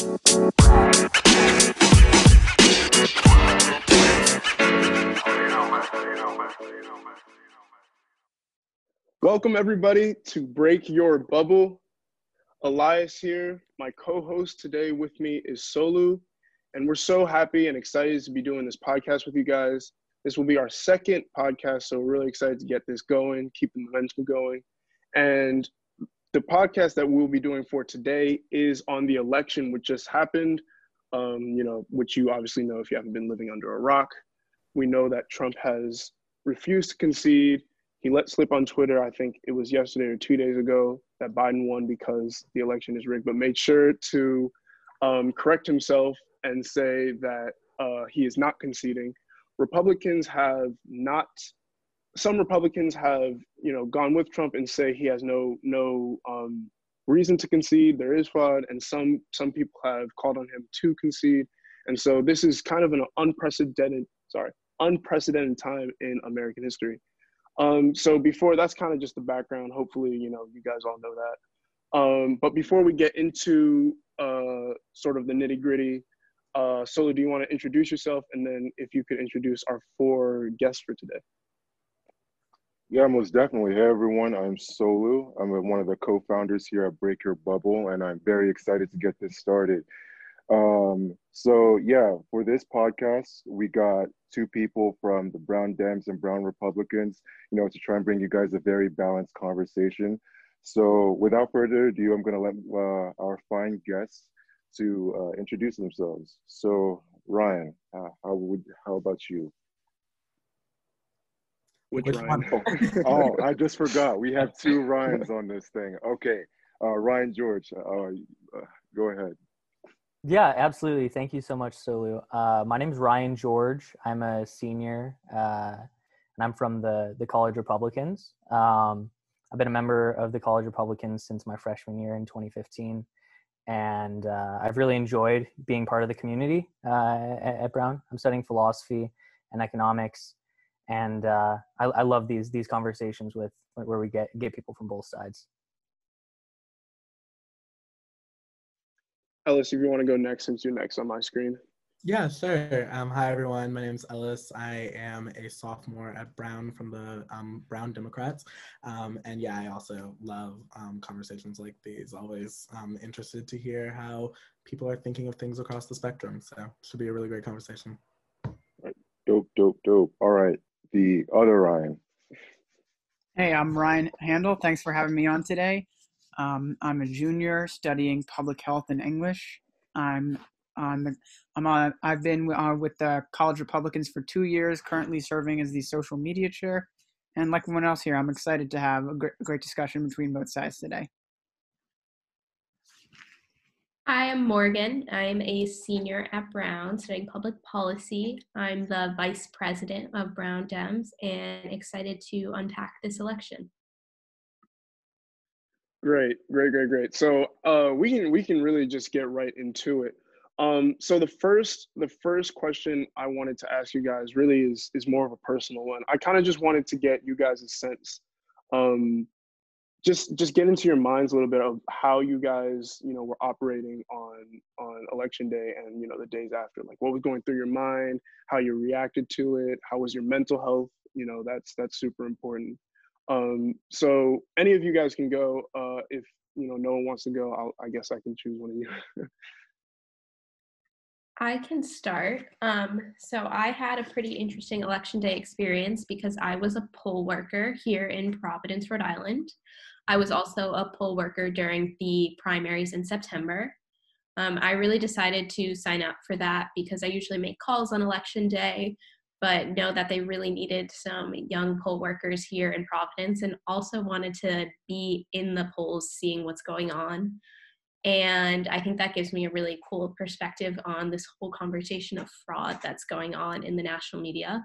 Welcome, everybody, to Break Your Bubble. Elias here. My co host today with me is Solu, and we're so happy and excited to be doing this podcast with you guys. This will be our second podcast, so we're really excited to get this going, keep the momentum going. And the podcast that we'll be doing for today is on the election which just happened, um, you know, which you obviously know if you haven't been living under a rock. We know that Trump has refused to concede. He let slip on Twitter, I think it was yesterday or two days ago, that Biden won because the election is rigged, but made sure to um, correct himself and say that uh, he is not conceding. Republicans have not. Some Republicans have, you know, gone with Trump and say he has no no um, reason to concede. There is fraud, and some some people have called on him to concede. And so this is kind of an unprecedented, sorry, unprecedented time in American history. Um, so before that's kind of just the background. Hopefully, you know, you guys all know that. Um, but before we get into uh, sort of the nitty gritty, uh, Solu, do you want to introduce yourself? And then if you could introduce our four guests for today. Yeah, most definitely. Hey, everyone. I'm Solu. I'm one of the co-founders here at Break Your Bubble, and I'm very excited to get this started. Um, so yeah, for this podcast, we got two people from the Brown Dems and Brown Republicans, you know, to try and bring you guys a very balanced conversation. So without further ado, I'm going to let uh, our fine guests to uh, introduce themselves. So Ryan, uh, how would how about you? Which, Which Ryan? Oh, I just forgot. We have two Ryans on this thing. Okay, uh, Ryan George, uh, uh, go ahead. Yeah, absolutely. Thank you so much, Solu. Uh, my name is Ryan George. I'm a senior, uh, and I'm from the the College Republicans. Um, I've been a member of the College Republicans since my freshman year in 2015 and uh, I've really enjoyed being part of the community uh, at, at, Brown. I'm studying philosophy and economics, and uh, I, I, love these these conversations with where we get get people from both sides. Ellis, if you want to go next, since you're next on my screen. Yeah, sure. Um, hi, everyone. My name is Ellis. I am a sophomore at Brown from the um, Brown Democrats. Um, and yeah, I also love um, conversations like these. Always um, interested to hear how people are thinking of things across the spectrum. So should be a really great conversation. Dope, dope, dope. All right. The other Ryan. Hey, I'm Ryan Handel. Thanks for having me on today. Um, I'm a junior studying public health and English. I'm on I'm on I've been uh, with the College Republicans for two years, currently serving as the social media chair. And like everyone else here, I'm excited to have a great, great discussion between both sides today. Hi, I'm Morgan. I'm a senior at Brown studying public policy. I'm the vice president of Brown Dems and excited to unpack this election. Great, great, great, great. So uh, we can we can really just get right into it. Um, so the first the first question I wanted to ask you guys really is is more of a personal one. I kind of just wanted to get you guys sense, um, just just get into your minds a little bit of how you guys you know were operating on on election day and you know the days after. Like what was going through your mind, how you reacted to it, how was your mental health. You know that's that's super important. Um, so any of you guys can go. Uh, if you know no one wants to go, I'll, I guess I can choose one of you. I can start. Um, so I had a pretty interesting election day experience because I was a poll worker here in Providence, Rhode Island. I was also a poll worker during the primaries in September. Um, I really decided to sign up for that because I usually make calls on election day, but know that they really needed some young poll workers here in Providence and also wanted to be in the polls seeing what's going on. And I think that gives me a really cool perspective on this whole conversation of fraud that's going on in the national media.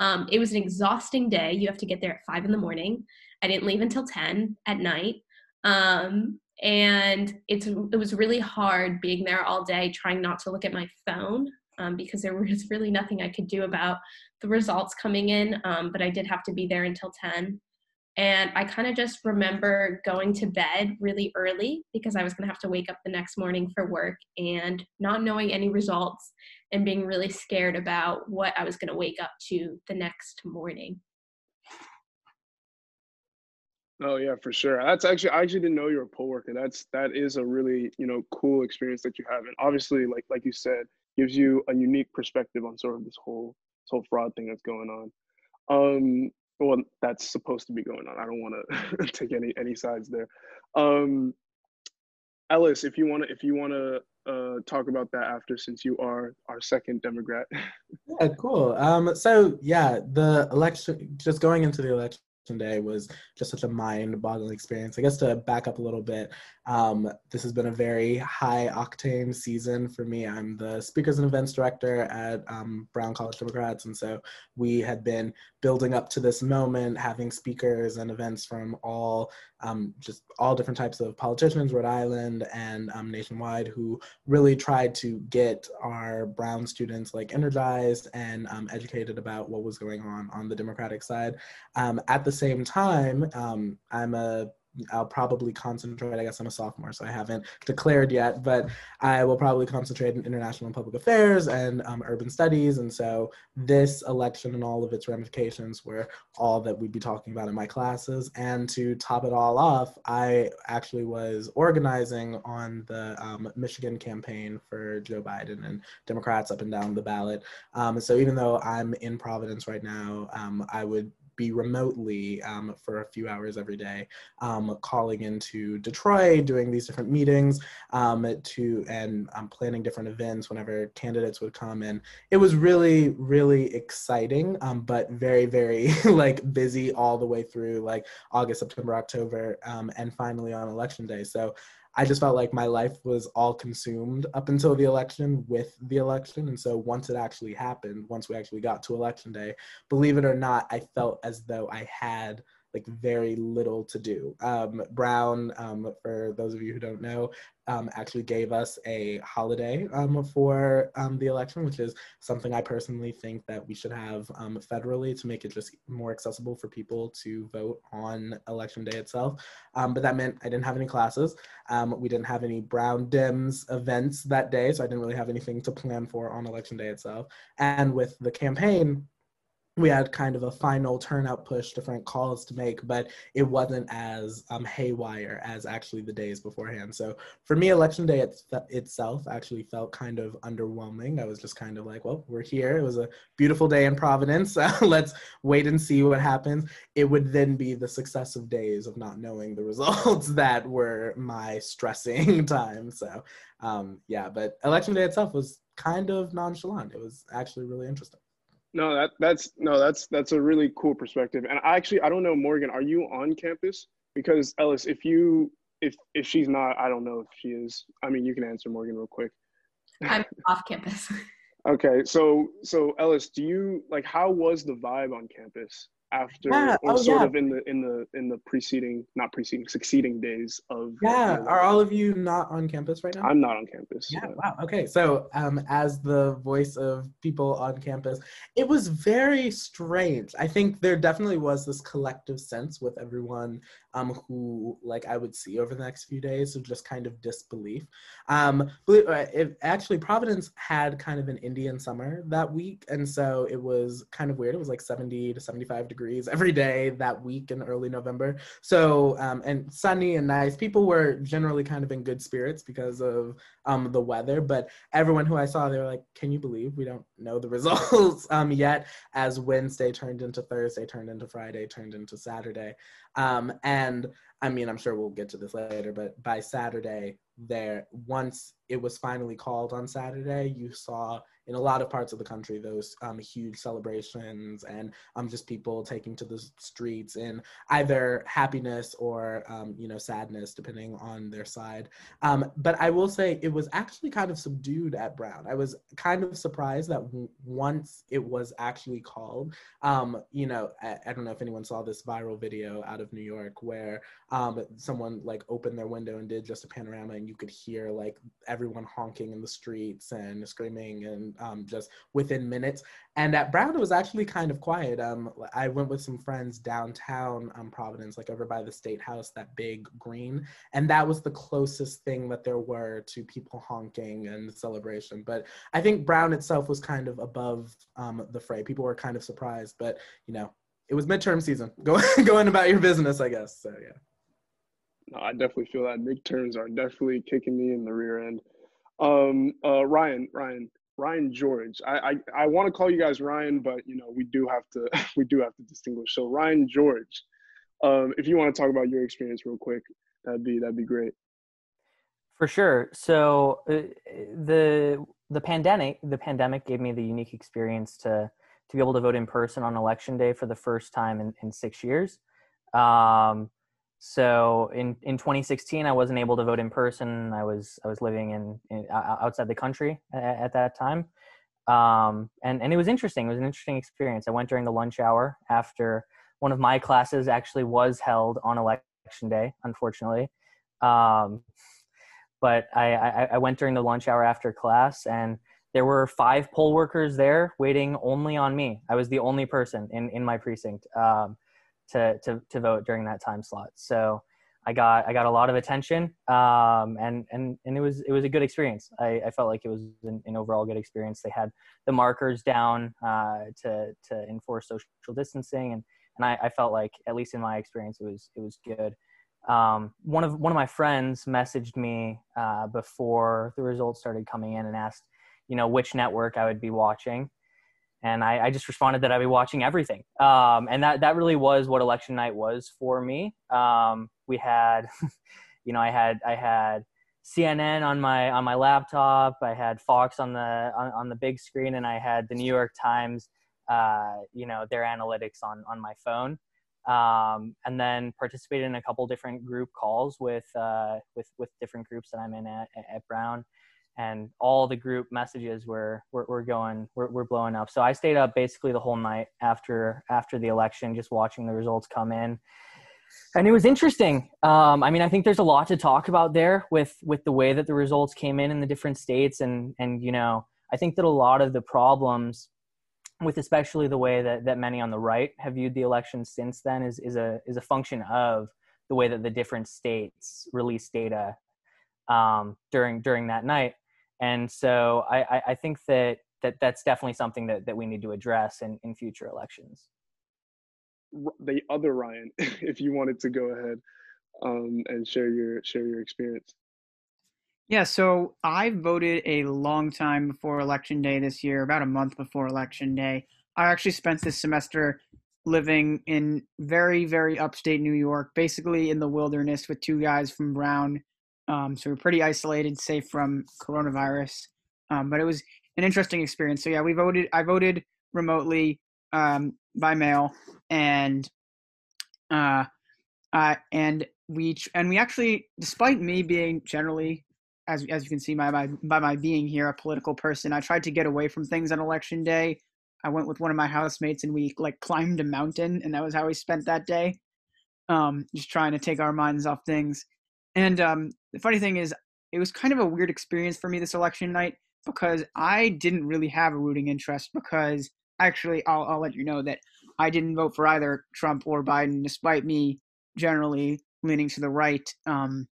Um, it was an exhausting day. You have to get there at five in the morning. I didn't leave until 10 at night. Um, and it's, it was really hard being there all day, trying not to look at my phone um, because there was really nothing I could do about the results coming in. Um, but I did have to be there until 10. And I kind of just remember going to bed really early because I was going to have to wake up the next morning for work and not knowing any results and being really scared about what I was going to wake up to the next morning. Oh yeah, for sure. That's actually I actually didn't know you were a poll worker. That's that is a really you know cool experience that you have, and obviously like like you said, gives you a unique perspective on sort of this whole this whole fraud thing that's going on. Um, well, that's supposed to be going on. I don't want to take any any sides there. Um, Ellis, if you want to if you want to uh, talk about that after, since you are our second Democrat. yeah, cool. Um, so yeah, the election, just going into the election day was just such a mind-boggling experience. I guess to back up a little bit, um, this has been a very high-octane season for me. I'm the speakers and events director at um, Brown College Democrats, and so we had been building up to this moment, having speakers and events from all um, just all different types of politicians, Rhode Island and um, nationwide, who really tried to get our Brown students like energized and um, educated about what was going on on the Democratic side. Um, at the same time, um, I'm a I'll probably concentrate. I guess I'm a sophomore, so I haven't declared yet, but I will probably concentrate in international and public affairs and um, urban studies. And so this election and all of its ramifications were all that we'd be talking about in my classes. And to top it all off, I actually was organizing on the um, Michigan campaign for Joe Biden and Democrats up and down the ballot. Um, so even though I'm in Providence right now, um, I would be remotely um, for a few hours every day, um, calling into Detroit, doing these different meetings, um, to and planning different events whenever candidates would come. And it was really, really exciting, um, but very, very like busy all the way through like August, September, October, um, and finally on election day. So I just felt like my life was all consumed up until the election with the election. And so once it actually happened, once we actually got to election day, believe it or not, I felt as though I had like very little to do. Um, Brown, um, for those of you who don't know, um, actually gave us a holiday um, for um, the election, which is something I personally think that we should have um, federally to make it just more accessible for people to vote on election day itself. but that meant I didn't have any classes. we didn't have any Brown Dems events that day, so I didn't really have anything to plan for on election day itself. And with the campaign, we had kind of a final turnout push, different calls to make, but it wasn't as um, haywire as actually the days beforehand. So for me, election day it, itself actually felt kind of underwhelming. I was just kind of like, well, we're here. It was a beautiful day in Providence. let's wait and see what happens. It would then be the successive days of not knowing the results that were my stressing time. So um, yeah, but election day itself was kind of nonchalant. It was actually really interesting. No, that that's no, that's that's a really cool perspective. And I actually I don't know, Morgan, are you on campus? Because Ellis, if you if if she's not, I don't know if she is. I mean, you can answer Morgan real quick. I'm off campus. okay, so so Ellis, do you like how was the vibe on campus? After yeah. or oh, sort yeah. of in the in the in the preceding not preceding succeeding days of yeah are all of you not on campus right now i'm not on campus yeah wow okay so um as the voice of people on campus it was very strange i think there definitely was this collective sense with everyone um who like i would see over the next few days of just kind of disbelief um believe, uh, it, actually providence had kind of an indian summer that week and so it was kind of weird it was like 70 to 75 degrees degrees every day that week in early November. So, um, and sunny and nice. People were generally kind of in good spirits because of um, the weather, but everyone who I saw, they were like, can you believe we don't know the results um, yet? As Wednesday turned into Thursday, turned into Friday, turned into Saturday. Um, and I mean, I'm sure we'll get to this later, but by Saturday, there, once it was finally called on Saturday, you saw in a lot of parts of the country those um, huge celebrations and um, just people taking to the streets in either happiness or um, you know sadness depending on their side. Um, but i will say it was actually kind of subdued at brown. I was kind of surprised that w- once it was actually called um, you know I, I, don't know if anyone saw this viral video out of new york where um, someone like opened their window and did just a panorama and you could hear like everyone honking in the streets and screaming and um, just within minutes. And at Brown, it was actually kind of quiet. Um, I went with some friends downtown um, Providence, like over by the State House, that big green, and that was the closest thing that there were to people honking and celebration. But I think Brown itself was kind of above um, the fray. People were kind of surprised, but you know, it was midterm season. Go going about your business, I guess. So yeah. No, I definitely feel that midterms are definitely kicking me in the rear end. Um, uh, Ryan, Ryan, Ryan George. I, I, I want to call you guys Ryan, but you know we do have to we do have to distinguish. So Ryan George, um, if you want to talk about your experience real quick, that'd be that'd be great. For sure. So uh, the the pandemic the pandemic gave me the unique experience to to be able to vote in person on election day for the first time in, in six years. Um, so in, in 2016, I wasn't able to vote in person. I was I was living in, in outside the country at, at that time, um, and and it was interesting. It was an interesting experience. I went during the lunch hour after one of my classes actually was held on election day, unfortunately. Um, but I, I, I went during the lunch hour after class, and there were five poll workers there waiting only on me. I was the only person in in my precinct. Um, to to to vote during that time slot. So I got I got a lot of attention, um, and and and it was it was a good experience. I, I felt like it was an, an, overall good experience. They had the markers down uh, to to enforce social distancing, and and I, I, felt like at least in my experience it was it was good. Um, one of one of my friends messaged me uh, before the results started coming in and asked, you know, which network I would be watching and I, I, just responded that I'd be watching everything. Um, and that that really was what election night was for me. Um, we had, you know, I had I had CNN on my on my laptop. I had Fox on the on, on the big screen, and I had the New York Times, uh, you know, their analytics on on my phone. Um, and then participated in a couple different group calls with uh, with with different groups that I'm in at, at Brown and all the group messages were were, were going were, were blowing up. So i stayed up basically the whole night after after the election just watching the results come in. And it was interesting. Um, i mean i think there's a lot to talk about there with with the way that the results came in in the different states and and you know i think that a lot of the problems with especially the way that, that many on the right have viewed the election since then is, is a is a function of the way that the different states release data um, during during that night and so I, I think that, that that's definitely something that, that we need to address in, in future elections. The other Ryan, if you wanted to go ahead um, and share your share your experience. Yeah, so I voted a long time before election day this year, about a month before election day. I actually spent this semester living in very, very upstate New York, basically in the wilderness with two guys from Brown um, so we're pretty isolated, safe from coronavirus. Um, but it was an interesting experience. So yeah, we voted. I voted remotely um, by mail, and uh, uh, and we and we actually, despite me being generally, as as you can see by my by my being here, a political person, I tried to get away from things on election day. I went with one of my housemates and we like climbed a mountain, and that was how we spent that day. Um, just trying to take our minds off things. And um, the funny thing is, it was kind of a weird experience for me this election night because I didn't really have a rooting interest because actually, I'll, I'll let you know that I didn't vote for either Trump or Biden, despite me generally leaning to the right. Um,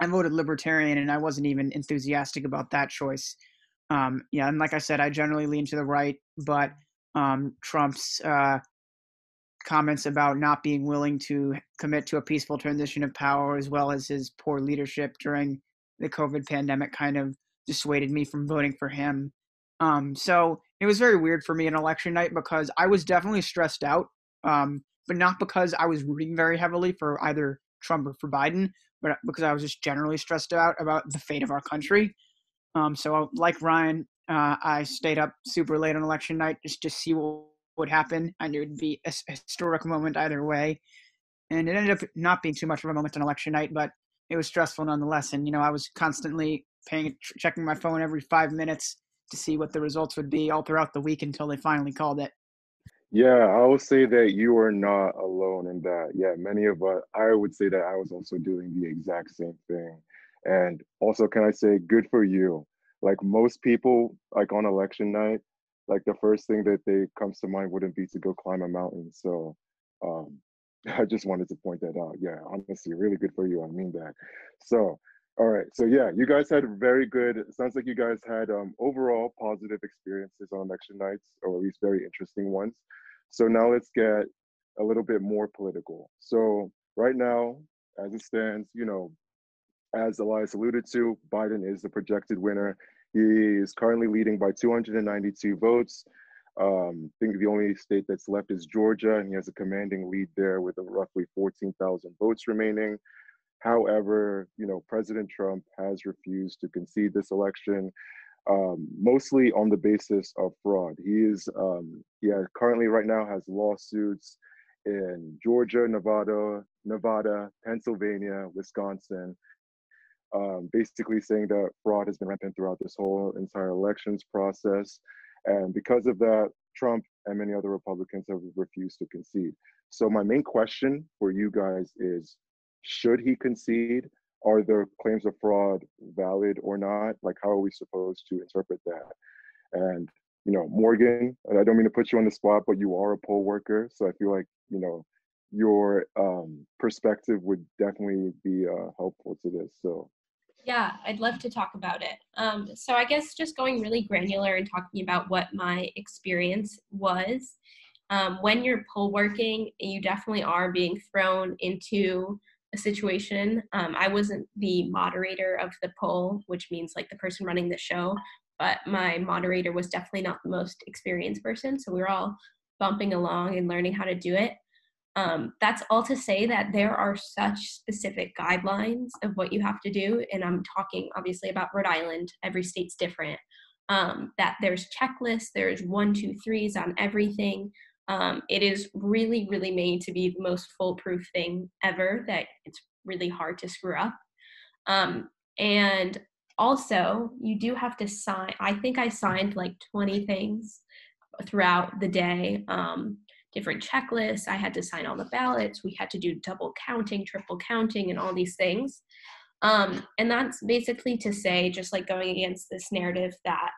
I voted Libertarian, and I wasn't even enthusiastic about that choice. Um, yeah, and like I said, I generally lean to the right, but um, Trump's uh, comments about not being willing to commit to a peaceful transition of power, as well as his poor leadership during the COVID pandemic, kind of dissuaded me from voting for him. Um, so it was very weird for me on election night because I was definitely stressed out, um, but not because I was rooting very heavily for either Trump or for Biden, but because I was just generally stressed out about the fate of our country. Um, so, like Ryan, uh, I stayed up super late on election night just to see what would happen. I knew it'd be a, historic moment either way. And it ended up not being too much of a moment on election night, but it was stressful nonetheless. And, you know, I was constantly paying, checking my phone every five minutes to see what the results would be all throughout the week until they finally called it. Yeah, I would say that you are not alone in that. Yeah, many of us, I would say that I was also doing the exact same thing. And also, can I say, good for you like most people, like on election night, like the first thing that they comes to mind wouldn't be to go climb a mountain. So um, I just wanted to point that out. Yeah, honestly, really good for you. I mean that. So, all right. So yeah, you guys had very good. Sounds like you guys had um, overall positive experiences on election nights, or at least very interesting ones. So now let's get a little bit more political. So right now, as it stands, you know, as Elias alluded to, Biden is the projected winner. He is currently leading by 292 votes. Um, I think the only state that's left is Georgia, and he has a commanding lead there with roughly 14,000 votes remaining. However, you know, President Trump has refused to concede this election, um, mostly on the basis of fraud. He is, um, he currently right now has lawsuits in Georgia, Nevada, Nevada, Pennsylvania, Wisconsin, um, basically saying that fraud has been rampant throughout this whole entire elections process. And because of that, Trump and many other Republicans have refused to concede. So my main question for you guys is, should he concede? Are the claims of fraud valid or not? Like, how are we supposed to interpret that? And, you know, Morgan, I don't mean to put you on the spot, but you are a poll worker. So I feel like, you know, your um, perspective would definitely be uh, helpful to this. So yeah, I'd love to talk about it. Um, so I guess just going really granular and talking about what my experience was. Um, when you're poll working, you definitely are being thrown into a situation. Um, I wasn't the moderator of the poll, which means like the person running the show, but my moderator was definitely not the most experienced person. So we were all bumping along and learning how to do it. Um, that's all to say that there are such specific guidelines of what you have to do. And I'm talking obviously about Rhode Island, every state's different. Um, that there's checklists, there's one, two, threes on everything. Um, it is really, really made to be the most foolproof thing ever, that it's really hard to screw up. Um, and also, you do have to sign, I think I signed like 20 things throughout the day. Um, different checklists. I had to sign all the ballots. We had to do double counting, triple counting, and all these things. Um, and that's basically to say, just like going against this narrative that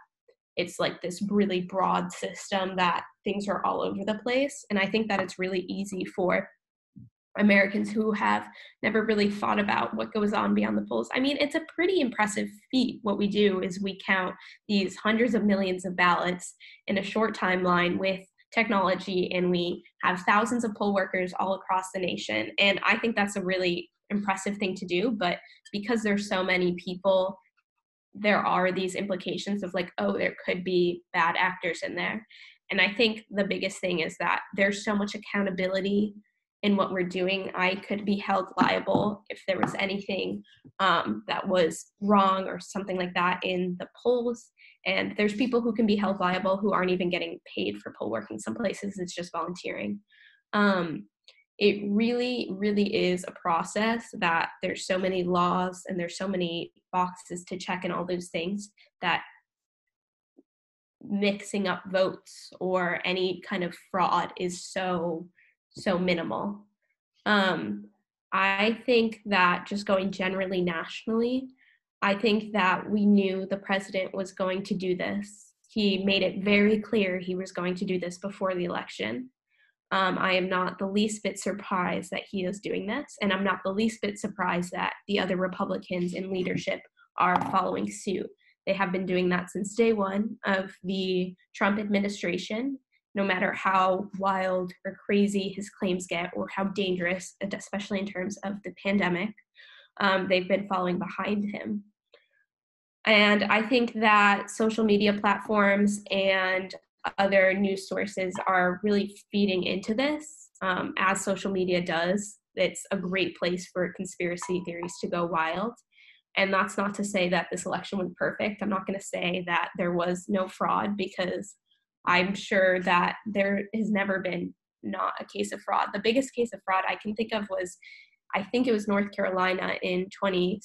it's like this really broad system that things are all over the place. And I think that it's really easy for Americans who have never really thought about what goes on beyond the polls. I mean, it's a pretty impressive feat. What we do is we count these hundreds of millions of ballots in a short timeline with technology and we have thousands of poll workers all across the nation. And i think that's a really impressive thing to do but because there's so many people there are these implications of like oh there could be bad actors in there. And i think the biggest thing is that there's so much accountability in what we're doing. I could be held liable if there was anything um, that was wrong or something like that in the polls and there's people who can be held liable who aren't even getting paid for poll work. In some places, it's just volunteering. Um, it really, really is a process that there's so many laws and there's so many boxes to check and all those things that mixing up votes or any kind of fraud is so so minimal um, i think that just going generally nationally I think that we knew the president was going to do this. He made it very clear he was going to do this before the election. Um, I am not the least bit surprised that he is doing this, and I'm not the least bit surprised that the other Republicans in leadership are following suit. They have been doing that since day one of the Trump administration, no matter how wild or crazy his claims get or how dangerous, especially in terms of the pandemic. Um, they've been following behind him. And I think that social media platforms and other news sources are really feeding into this, um, as social media does. It's a great place for conspiracy theories to go wild. And that's not to say that this election was perfect. I'm not going to say that there was no fraud because I'm sure that there has never been not a case of fraud. The biggest case of fraud I can think of was, I think it was North Carolina in 20.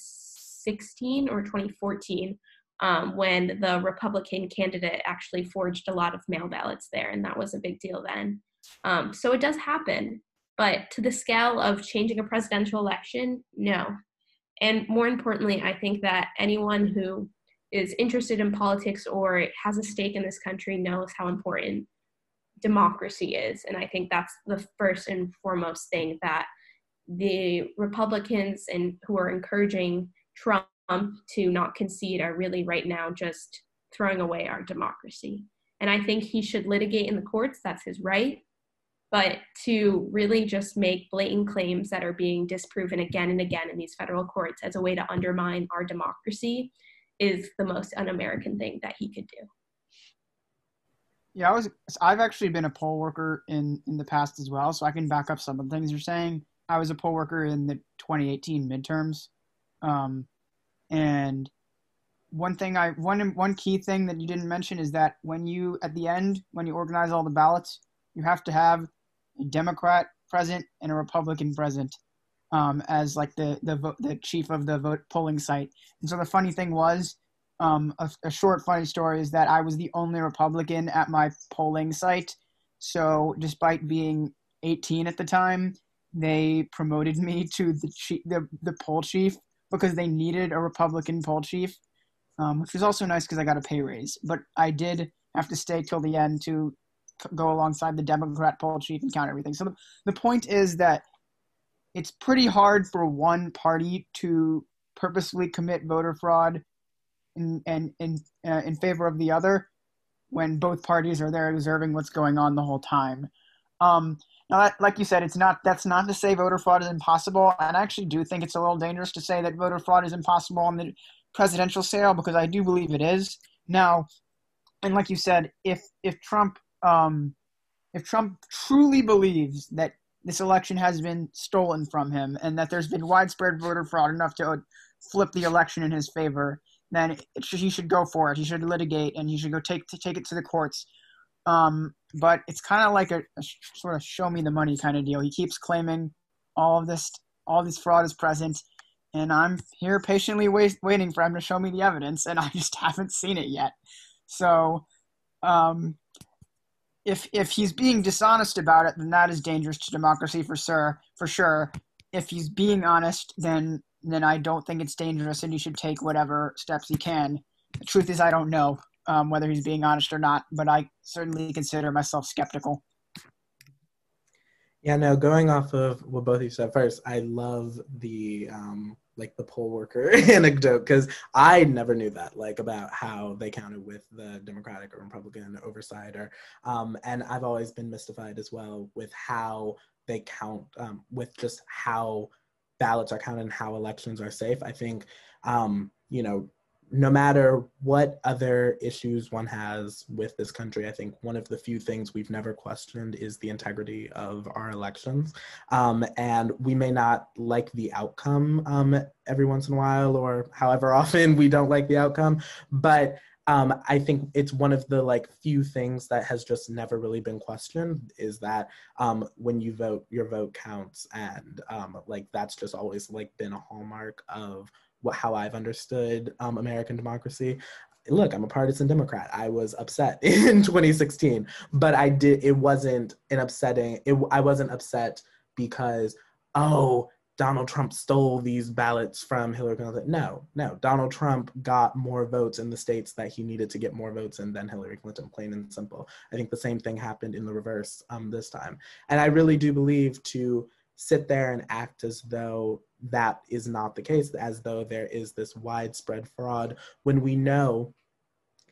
2016 or 2014 um, when the Republican candidate actually forged a lot of mail ballots there, and that was a big deal then. Um, so it does happen, but to the scale of changing a presidential election, no. And more importantly, I think that anyone who is interested in politics or has a stake in this country knows how important democracy is. And I think that's the first and foremost thing that the Republicans and who are encouraging Trump to not concede are really right now just throwing away our democracy. And I think he should litigate in the courts, that's his right. But to really just make blatant claims that are being disproven again and again in these federal courts as a way to undermine our democracy is the most un American thing that he could do. Yeah, I was. I've actually been a poll worker in in the past as well, so I can back up some of the things you're saying. I was a poll worker in the 2018 midterms, um, and one thing I one one key thing that you didn't mention is that when you at the end when you organize all the ballots, you have to have a Democrat present and a Republican present um, as like the the vote, the chief of the vote polling site. And so the funny thing was, um, a, a short funny story is that I was the only Republican at my polling site. So despite being 18 at the time, they promoted me to the chief, the the poll chief because they needed a Republican poll chief, um, which was also nice because I got a pay raise. But I did have to stay till the end to go alongside the Democrat poll chief and count everything. So the, the point is that it's pretty hard for one party to purposely commit voter fraud in in in, uh, in favor of the other when both parties are there observing what's going on the whole time. Um, now, like you said, it's not. That's not to say voter fraud is impossible, and I actually do think it's a little dangerous to say that voter fraud is impossible on the presidential sale because I do believe it is. Now, and like you said, if if Trump um, if Trump truly believes that this election has been stolen from him and that there's been widespread voter fraud enough to flip the election in his favor, then should, he should go for it. He should litigate and he should go take to take it to the courts. Um, but it's kind of like a, a, sort of show me the money kind of deal. He keeps claiming all of this, all this fraud is present, and I'm here patiently wait, waiting for him to show me the evidence, and I just haven't seen it yet. So, um, if if he's being dishonest about it, then that is dangerous to democracy for sure. For sure. If he's being honest, then then I don't think it's dangerous, and he should take whatever steps he can. The truth is, I don't know um, whether he's being honest or not, but I certainly consider myself skeptical. Yeah, no, going off of what both of you said first, I love the um, like the poll worker anecdote because I never knew that like about how they counted with the Democratic or Republican oversight or um, and I've always been mystified as well with how they count um, with just how ballots are counted and how elections are safe. I think um, you know no matter what other issues one has with this country, I think one of the few things we've never questioned is the integrity of our elections. Um, and we may not like the outcome um, every once in a while, or however often we don't like the outcome, but um, I think it's one of the like few things that has just never really been questioned is that um, when you vote, your vote counts, and um, like that's just always like been a hallmark of what how I've understood um, American democracy. Look, I'm a partisan Democrat. I was upset in 2016, but I did. It wasn't an upsetting. It, I wasn't upset because oh Donald Trump stole these ballots from Hillary Clinton. No, no. Donald Trump got more votes in the states that he needed to get more votes in than Hillary Clinton, plain and simple. I think the same thing happened in the reverse um, this time. And I really do believe to sit there and act as though that is not the case, as though there is this widespread fraud when we know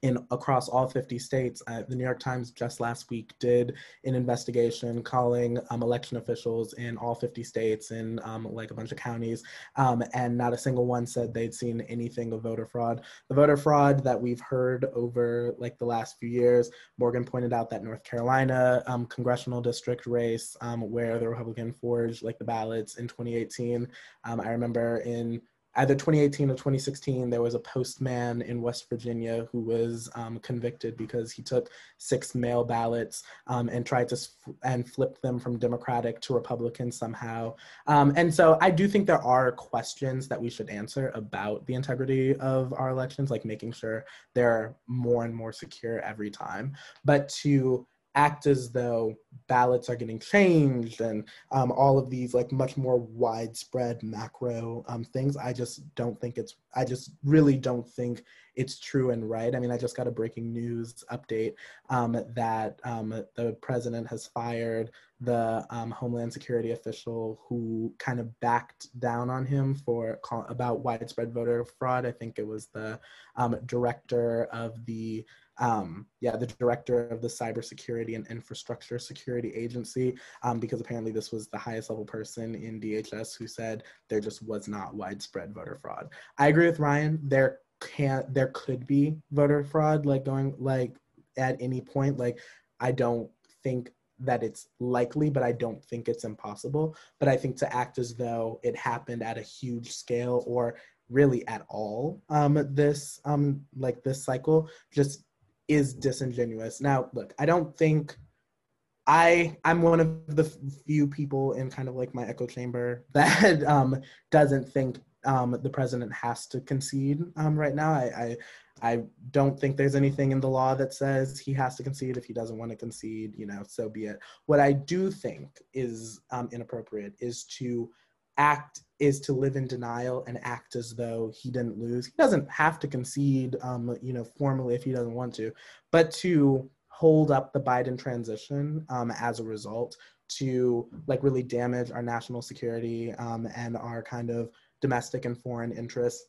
in across all 50 states. Uh, the New York Times just last week did an investigation calling um, election officials in all 50 states and um, like a bunch of counties, um, and not a single one said they'd seen anything of voter fraud. The voter fraud that we've heard over like the last few years, Morgan pointed out that North Carolina um, congressional district race um, where the Republican forged like the ballots in 2018. Um, I remember in either 2018 or 2016, there was a postman in West Virginia who was um, convicted because he took six mail ballots um, and tried to and flipped them from Democratic to Republican somehow. Um, and so I do think there are questions that we should answer about the integrity of our elections, like making sure they're more and more secure every time. But to act as though ballots are getting changed and um, all of these like much more widespread macro um, things i just don't think it's i just really don't think it's true and right. I mean, I just got a breaking news update um, that um, the president has fired the um, Homeland Security official who kind of backed down on him for about widespread voter fraud. I think it was the um, director of the um, yeah, the director of the Cybersecurity and Infrastructure Security Agency, um, because apparently this was the highest level person in DHS who said there just was not widespread voter fraud. I agree with Ryan. There can there could be voter fraud, like going like at any point. Like I don't think that it's likely, but I don't think it's impossible. But I think to act as though it happened at a huge scale or really at all um, this um, like this cycle just is disingenuous. Now, look, I don't think I I'm one of the few people in kind of like my echo chamber that um, doesn't think um, the president has to concede um, right now. I, I I don't think there's anything in the law that says he has to concede. If he doesn't want to concede, you know, so be it. What I do think is um, inappropriate is to act is to live in denial and act as though he didn't lose. He doesn't have to concede, um, you know, formally if he doesn't want to, but to hold up the Biden transition um, as a result to like really damage our national security um, and our kind of domestic and foreign interests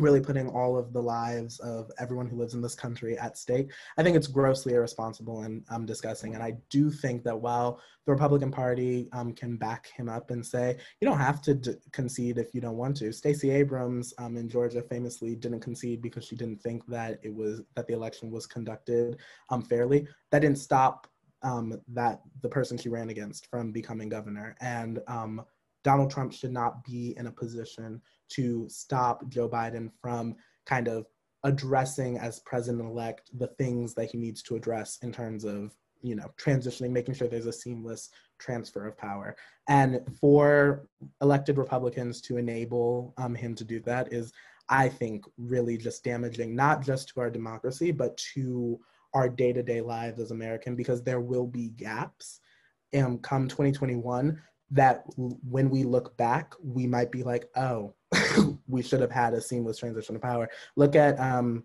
really putting all of the lives of everyone who lives in this country at stake. I think it's grossly irresponsible and um, disgusting. And I do think that while the Republican Party um, can back him up and say, you don't have to d- concede if you don't want to. Stacey Abrams um, in Georgia famously didn't concede because she didn't think that it was that the election was conducted um, fairly. That didn't stop um, that the person she ran against from becoming governor. And um, Donald Trump should not be in a position to stop Joe Biden from kind of addressing as president elect the things that he needs to address in terms of you know transitioning making sure there's a seamless transfer of power. And for elected republicans to enable um, him to do that is i think really just damaging not just to our democracy but to our day-to-day lives as american because there will be gaps. Um, come 2021 that when we look back, we might be like, oh, we should have had a seamless transition of power. Look at, um,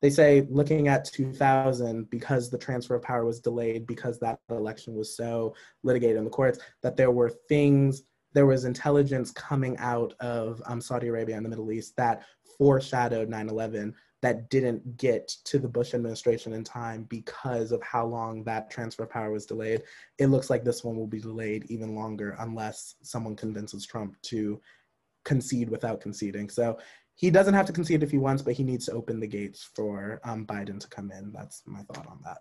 they say, looking at 2000, because the transfer of power was delayed, because that election was so litigated in the courts, that there were things, there was intelligence coming out of um, Saudi Arabia and the Middle East that foreshadowed 9 11 that didn't get to the Bush administration in time because of how long that transfer of power was delayed. It looks like this one will be delayed even longer unless someone convinces Trump to concede without conceding. So he doesn't have to concede if he wants, but he needs to open the gates for um, Biden to come in. That's my thought on that.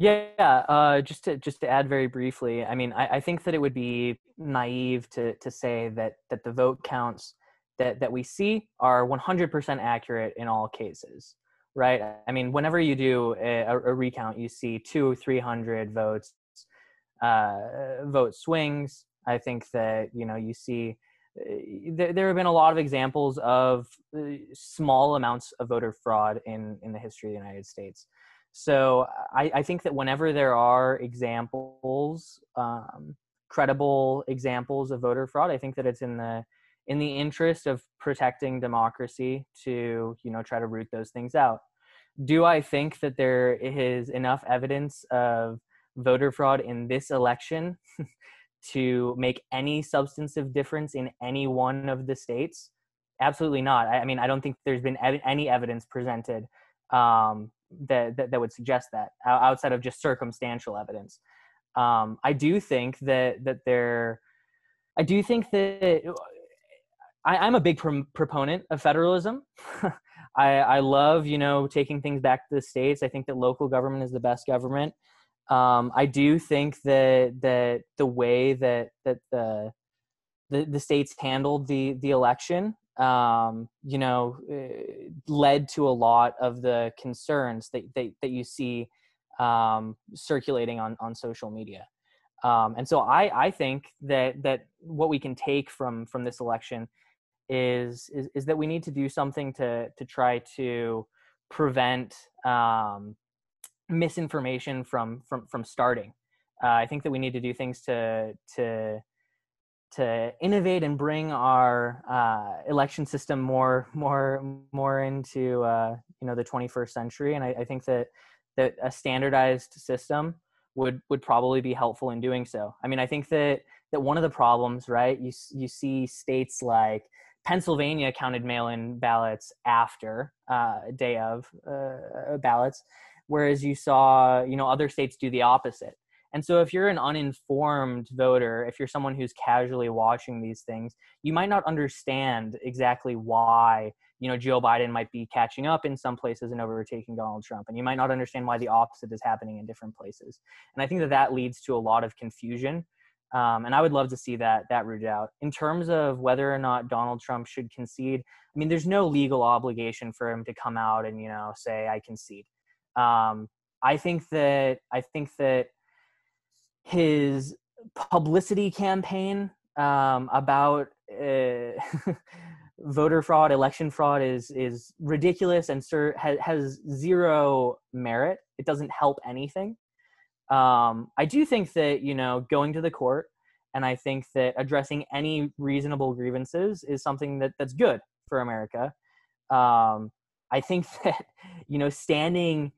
Yeah, uh, just to just to add very briefly, I mean, I, I think that it would be naive to to say that that the vote counts that that we see are 100% accurate in all cases right? I mean whenever you do a, a recount you see two 300 votes uh, vote swings. I think that you know you see uh, there, there have been a lot of examples of uh, small amounts of voter fraud in in the history of the united states. So i, I think that whenever there are examples um, credible examples of voter fraud i think that it's in the in the interest of protecting democracy to you know try to root those things out. Do i think that there is enough evidence of voter fraud in this election to make any substantive difference in any one of the states? Absolutely not. I, I mean i don't think there's been ev- any evidence presented um, that, that, that would suggest that outside of just circumstantial evidence. Um, i do think that that there i do think that I, am a big proponent of federalism. I, I love, you know, taking things back to the states. I think that local government is the best government. Um, I do think that that the way that that the the, the states handled the the election, um, you know, uh, led to a lot of the concerns that that, that you see um, circulating on on social media. Um, and so I, I think that that what we can take from from this election is, is is that we need to do something to to try to prevent um, misinformation from from from starting. Uh, I think that we need to do things to to to innovate and bring our uh, election system more more more into uh, you know the 21st century and I, I, think that that a standardized system would would probably be helpful in doing so i mean i think that that one of the problems right you you see states like pennsylvania counted mail-in ballots after uh, day of uh, ballots whereas you saw you know other states do the opposite and so if you're an uninformed voter, if you're someone who's casually watching these things, you might not understand exactly why, you know, Joe Biden might be catching up in some places and overtaking Donald Trump. And you might not understand why the opposite is happening in different places. And I think that that leads to a lot of confusion. Um, and I would love to see that that rooted out. In terms of whether or not Donald Trump should concede, I mean, there's no legal obligation for him to come out and you know say I concede. Um, I think that I think that his publicity campaign um, about uh, voter fraud, election fraud is is ridiculous and sir, has, has zero merit. It doesn't help anything. Um, I do think that you know going to the court and I think that addressing any reasonable grievances is something that that's good for America. Um, I think that you know standing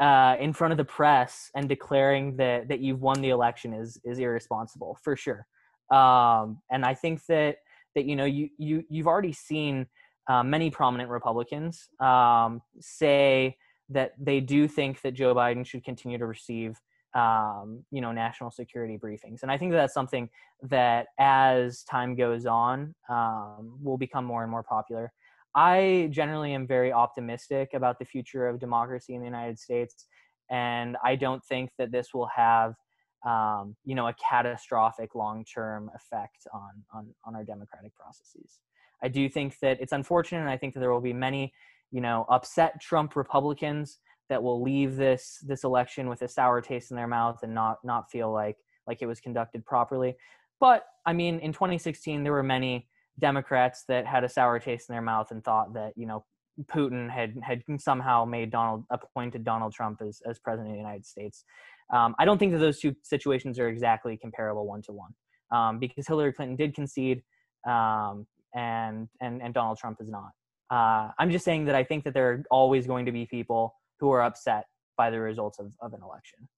uh, in front of the press and declaring that that you've won the election is is irresponsible for sure. Um, and I think that that you know you you you've already seen uh, many prominent Republicans um, say that they do think that Joe Biden should continue to receive um, you know national security briefings, and I think that that's something that as time goes on um, will become more and more popular. I generally am very optimistic about the future of democracy in the United States, and I don't think that this will have, um, you know, a catastrophic long-term effect on, on on our democratic processes. I do think that it's unfortunate, and I think that there will be many, you know, upset Trump Republicans that will leave this this election with a sour taste in their mouth and not not feel like like it was conducted properly. But I mean, in 2016, there were many Democrats that had a sour taste in their mouth and thought that you know Putin had had somehow made Donald appointed Donald Trump as as president of the United States. Um, I don't think that those two situations are exactly comparable one to one um, because Hillary Clinton did concede um, and and and Donald Trump is not. Uh, I'm just saying that I think that there are always going to be people who are upset by the results of, of an election.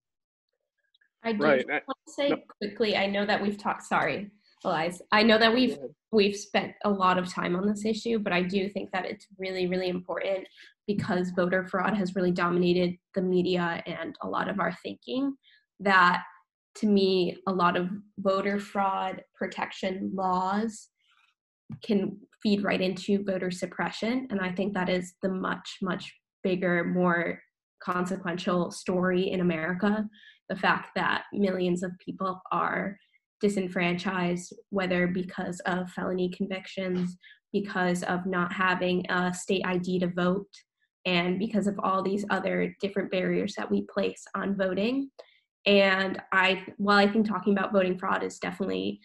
I do right. want to say no. quickly. I know that we've talked. Sorry, Elias. I know that we've we've spent a lot of time on this issue, but I do think that it's really, really important because voter fraud has really dominated the media and a lot of our thinking. That to me, a lot of voter fraud protection laws can feed right into voter suppression. And I think that is the much, much bigger, more consequential story in America. The fact that millions of people are disenfranchised, whether because of felony convictions, because of not having a state ID to vote, and because of all these other different barriers that we place on voting. And I, while I think talking about voting fraud is definitely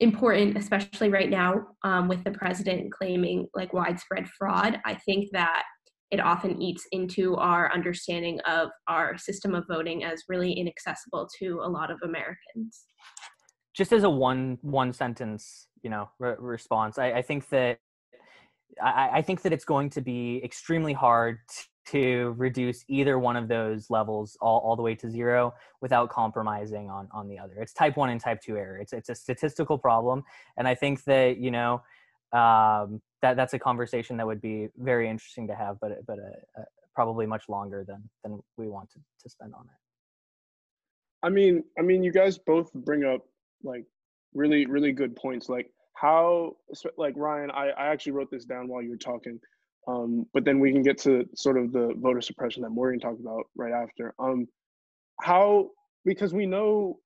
important, especially right now um, with the president claiming like widespread fraud, I think that it often eats into our understanding of our system of voting as really inaccessible to a lot of Americans. Just as a one one sentence you know re- response I, I, think that I, I, think that it's going to be extremely hard to reduce either one of those levels all, all the way to zero without compromising on on the other. It's type 1 and type 2 error. It's it's a statistical problem. And i think that you know um, that that's a conversation that would be very interesting to have but but uh, uh, probably much longer than than we want to, to spend on it. I mean i mean you guys both bring up like really really good points like how like ryan i, I actually wrote this down while you were talking um, but then we can get to sort of the voter suppression that morgan talked about right after um, how because we know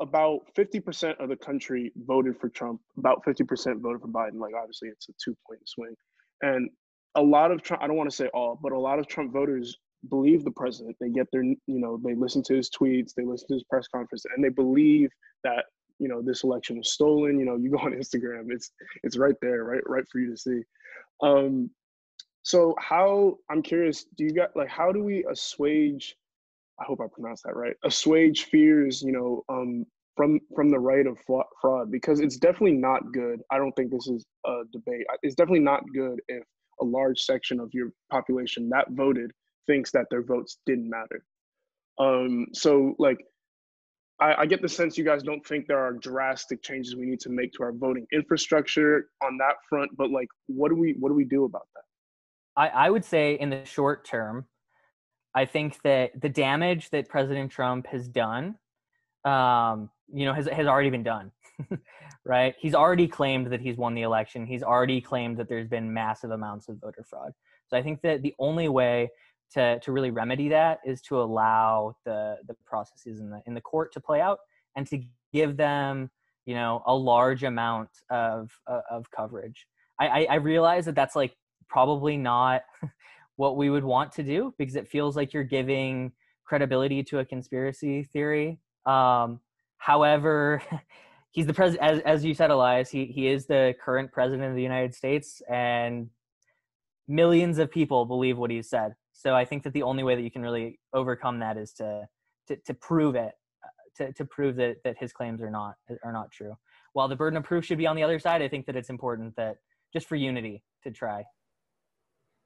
about 50% of the country voted for trump about 50% voted for biden like obviously it's a two point swing and a lot of trump i don't want to say all but a lot of trump voters believe the president. They get their, you know, they listen to his tweets, they listen to his press conference, and they believe that, you know, this election was stolen. You know, you go on Instagram, it's it's right there, right, right for you to see. Um, so how I'm curious, do you got like how do we assuage? I hope I pronounced that right. Assuage fears, you know, um, from from the right of fraud because it's definitely not good. I don't think this is a debate. It's definitely not good if a large section of your population that voted thinks that their votes didn't matter. Um, so like I, I, get the sense you guys don't think there are drastic changes we need to make to our voting infrastructure on that front, but like what do we what do we do about that? I, I would say in the short term, I think that the damage that President Trump has done, um, you know, has has already been done. right? He's already claimed that he's won the election. He's already claimed that there's been massive amounts of voter fraud. So I think that the only way to to really remedy that is to allow the the processes in the in the court to play out and to give them you know a large amount of uh, of coverage. I, I I realize that that's like probably not what we would want to do because it feels like you're giving credibility to a conspiracy theory. Um, however, he's the president, as, as you said, Elias, he, he is the current president of the United States, and millions of people believe what he said. So I think that the only way that you can really overcome that is to to, to prove it, uh, to, to prove that, that his claims are not are not true. While the burden of proof should be on the other side, I think that it's important that just for unity to try.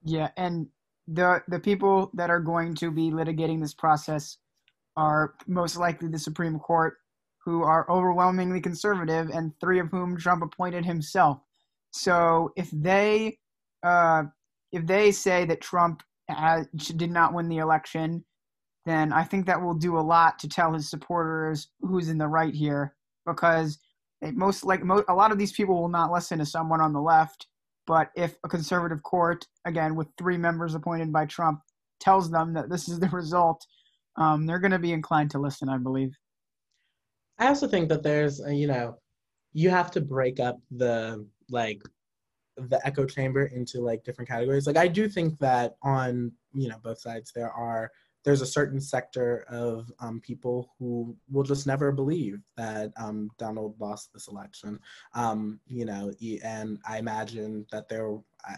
Yeah, and the the people that are going to be litigating this process are most likely the Supreme Court, who are overwhelmingly conservative, and three of whom Trump appointed himself. So if they uh, if they say that Trump has, did not win the election, then I think that will do a lot to tell his supporters who's in the right here, because most like mo- a lot of these people will not listen to someone on the left. But if a conservative court, again with three members appointed by Trump, tells them that this is the result, um, they're going to be inclined to listen, I believe. I also think that there's, you know, you have to break up the like the echo chamber into like different categories. Like I do think that on you know both sides there are there's a certain sector of um, people who will just never believe that um, Donald lost this election. Um, you know, and I imagine that there. I,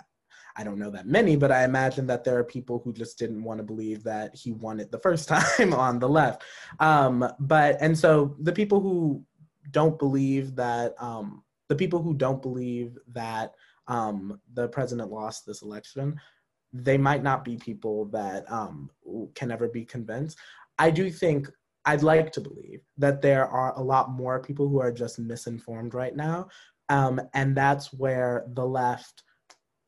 I don't know that many, but I imagine that there are people who just didn't want to believe that he won it the first time on the left. Um, but and so the people who don't believe that um, the people who don't believe that um, the president lost this election, they might not be people that um, can ever be convinced. I do think I'd like to believe that there are a lot more people who are just misinformed right now. Um, and that's where the left,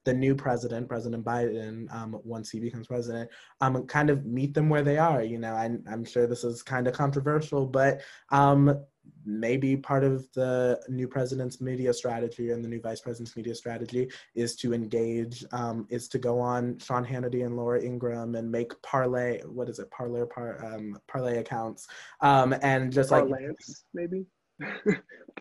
the new president, President Biden, um, once he becomes president, um, kind of meet them where they are. You know, I, am sure this is kind of controversial, but um, maybe part of the new president's media strategy and the new vice president's media strategy is to engage, um, is to go on Sean Hannity and Laura Ingraham and make parlay, what is it, parlay, par, um, parlay accounts, um, and just Parlance, like maybe.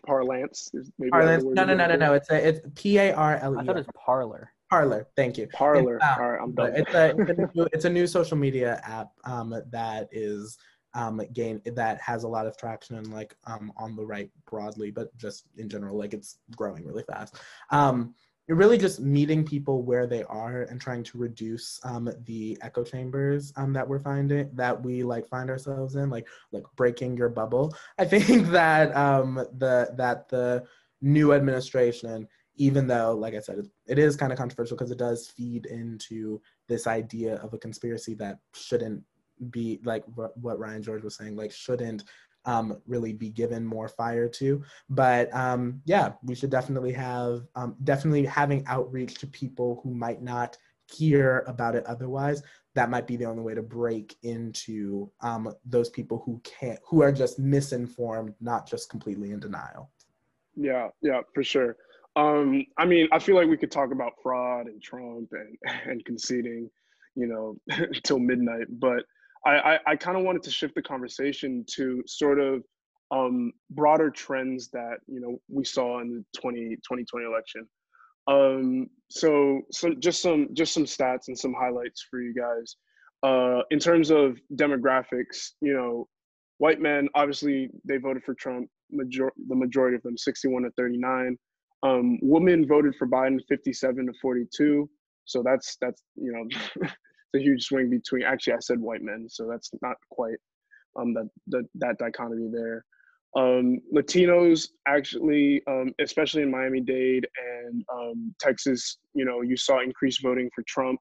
Parlance. Maybe Parlance. No, no, no, no, no. It's a it's P A R L E. I thought it was Parler. Parler. Thank you. Parler. It's, um, All right, I'm done. It's a, it's a, new, it's a new social media app um, that is um, gain that has a lot of traction and like um, on the right broadly, but just in general, like it's growing really fast. Um, you're really just meeting people where they are and trying to reduce um, the echo chambers um, that we're finding that we like find ourselves in, like like breaking your bubble. I think that um, the that the new administration even though like i said it, it is kind of controversial because it does feed into this idea of a conspiracy that shouldn't be like what Ryan George was saying, like shouldn't um, really be given more fire to. But um, yeah, we should definitely have um, definitely having outreach to people who might not hear about it otherwise. That might be the only way to break into um, those people who can't, who are just misinformed, not just completely in denial. Yeah, yeah, for sure. Um, I mean, I feel like we could talk about fraud and Trump and and conceding, you know, till midnight, but I, I, I kind of wanted to shift the conversation to sort of um, broader trends that you know we saw in the 20, 2020 election. Um, so so just some just some stats and some highlights for you guys. Uh, in terms of demographics, you know, white men obviously they voted for Trump. Major- the majority of them, 61 to 39. Um, women voted for Biden, 57 to 42. So that's that's you know a huge swing between actually I said white men, so that's not quite um that that, that dichotomy there. Um, Latinos actually, um, especially in Miami Dade and um, Texas, you know, you saw increased voting for Trump.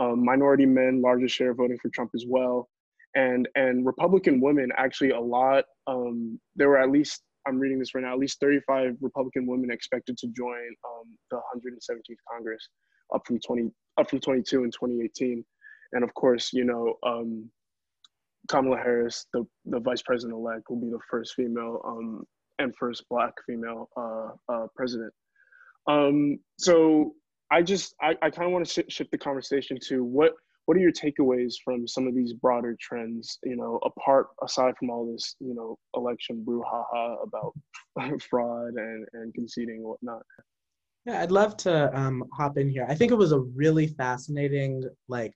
Um, minority men, largest share voting for Trump as well, and and Republican women actually a lot. Um, there were at least I'm reading this right now, at least 35 Republican women expected to join um, the 117th Congress, up from 20 up from 22 in 2018, and of course, you know. Kamala Harris, the, the vice president elect, will be the first female um, and first black female uh, uh, president. Um, so I just I, I kind of want to sh- shift the conversation to what what are your takeaways from some of these broader trends? You know, apart aside from all this, you know, election brouhaha about fraud and and conceding and whatnot. Yeah, I'd love to um, hop in here. I think it was a really fascinating like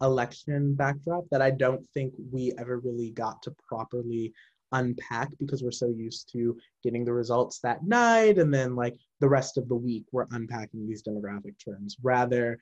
election backdrop that I don't think we ever really got to properly unpack because we're so used to getting the results that night and then like the rest of the week we're unpacking these demographic trends. Rather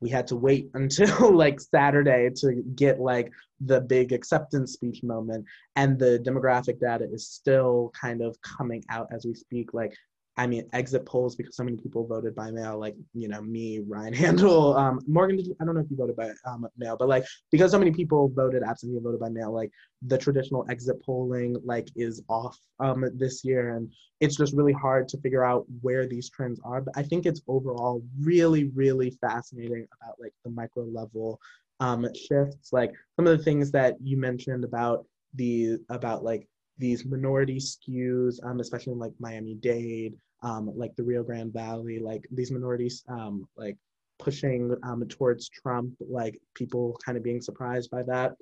we had to wait until like saturday to get like the big acceptance speech moment and the demographic data is still kind of coming out as we speak. Like I mean, exit polls because so many people voted by mail, like, you know, me, Ryan Handel, um, Morgan, you, I don't know if you voted by um, mail, but like, because so many people voted absentee and voted by mail, like the traditional exit polling, like is off um, this year. And it's just really hard to figure out where these trends are. But I think it's overall really, really fascinating about like the micro level um, shifts, like some of the things that you mentioned about the, about like these minority skews, um, especially in like Miami Dade, um, like the Rio Grande Valley, like these minorities, um, like pushing um, towards Trump, like people kind of being surprised by that.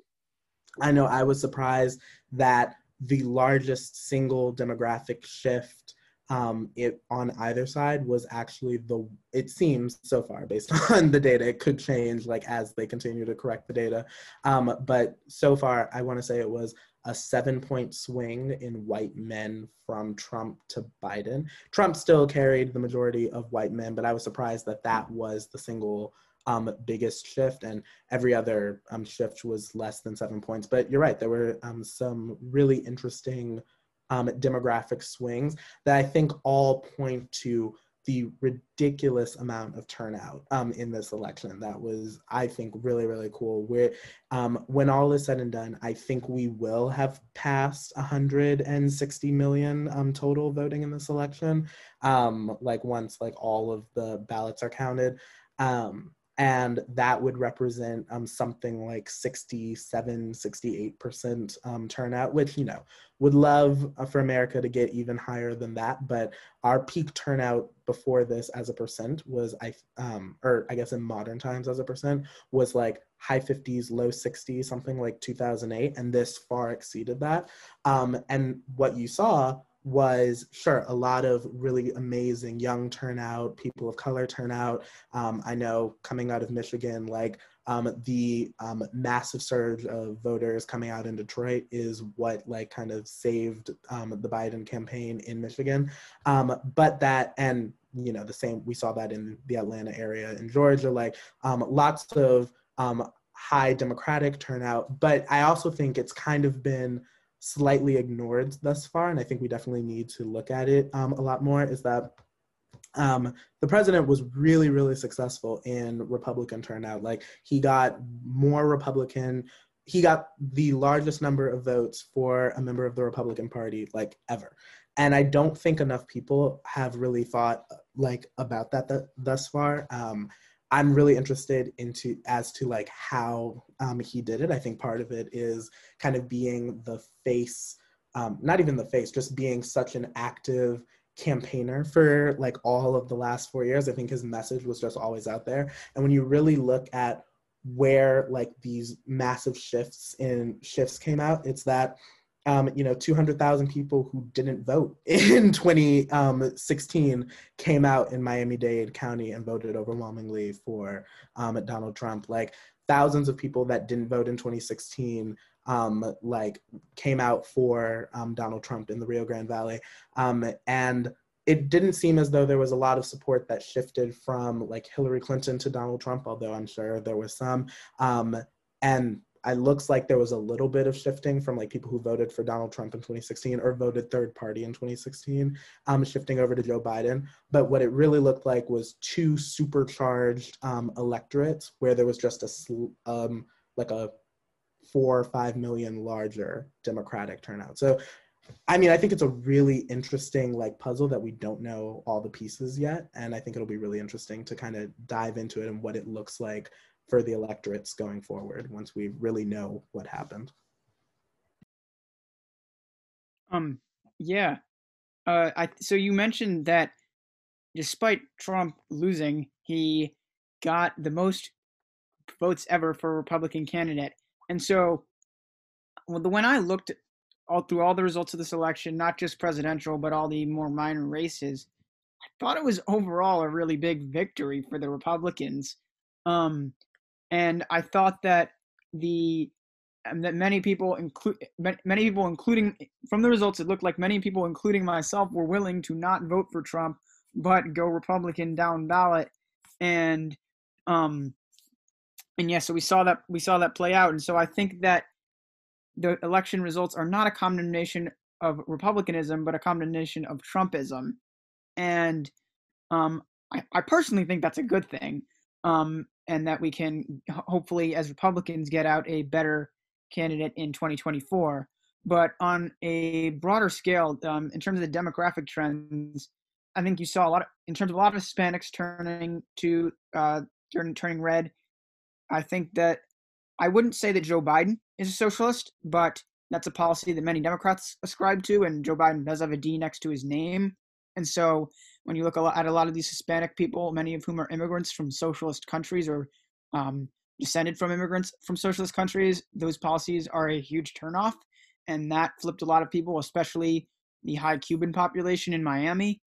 I know I was surprised that the largest single demographic shift um, it on either side was actually the it seems so far based on the data it could change like as they continue to correct the data um, but so far i want to say it was a seven point swing in white men from Trump to Biden. Trump still carried the majority of white men, but I was surprised that that was the single um, biggest shift, and every other um, shift was less than seven points. But you're right, there were um, some really interesting um, demographic swings that I think all point to the ridiculous amount of turnout um, in this election. That was, I think, really, really cool. Where, um, when all is said and done, I think we will have passed 160 million um, total voting in this election. Um, like once like all of the ballots are counted. Um, and that would represent um, something like 67 68% um, turnout which you know would love uh, for america to get even higher than that but our peak turnout before this as a percent was i um, or i guess in modern times as a percent was like high 50s low 60s something like 2008 and this far exceeded that. Um, and what you saw was sure a lot of really amazing young turnout, people of color turnout. Um, I know coming out of Michigan, like um, the um, massive surge of voters coming out in Detroit is what like kind of saved um, the Biden campaign in Michigan. Um, but that and you know the same we saw that in the Atlanta area in Georgia, like um, lots of high Democratic turnout. But I also think it's kind of been slightly ignored thus far, and I think we definitely need to look at it um, a lot more, is that um, the president was really, really successful in Republican turnout. Like he got more Republican, he got the largest number of votes for a member of the Republican Party like ever. And I don't think enough people have really thought like about that th- thus far. Um, I'm really interested into as to like how um, he did it. I think part of it is kind of being the face, um, not even the face, just being such an active campaigner for like all of the last four years. I think his message was just always out there. And when you really look at where like these massive shifts in shifts came out, it's that um, you know, 200,000 people who didn't vote in 2016 came out in Miami-Dade County and voted overwhelmingly for um, Donald Trump. Like thousands of people that didn't vote in 2016 um, like came out for um, Donald Trump in the Rio Grande Valley. Um, and it didn't seem as though there was a lot of support that shifted from like Hillary Clinton to Donald Trump, although I'm sure there was some. Um, and it looks like there was a little bit of shifting from like people who voted for Donald Trump in 2016 or voted third party in 2016, um, shifting over to Joe Biden. But what it really looked like was two supercharged um, electorates where there was just a um, like a four or five million larger Democratic turnout. So, I mean, I think it's a really interesting like puzzle that we don't know all the pieces yet, and I think it'll be really interesting to kind of dive into it and what it looks like for the electorates going forward once we really know what happened. Um. Yeah. Uh. I. So you mentioned that despite Trump losing, he got the most votes ever for a Republican candidate. And so, when I looked all through all the results of this election, not just presidential, but all the more minor races, I thought it was overall a really big victory for the Republicans. Um, and I thought that the that many people include many people including from the results it looked like many people including myself were willing to not vote for Trump but go Republican down ballot and um and yeah so we saw that we saw that play out and so I think that the election results are not a condemnation of republicanism but a condemnation of Trumpism and um I, I personally think that's a good thing um and that we can hopefully, as Republicans, get out a better candidate in 2024. But on a broader scale, um, in terms of the demographic trends, I think you saw a lot of, in terms of a lot of Hispanics turning to uh, turning turning red. I think that I wouldn't say that Joe Biden is a socialist, but that's a policy that many Democrats ascribe to, and Joe Biden does have a D next to his name. And so when you look at a lot of these Hispanic people, many of whom are immigrants from socialist countries or um, descended from immigrants from socialist countries, those policies are a huge turnoff. And that flipped a lot of people, especially the high Cuban population in Miami.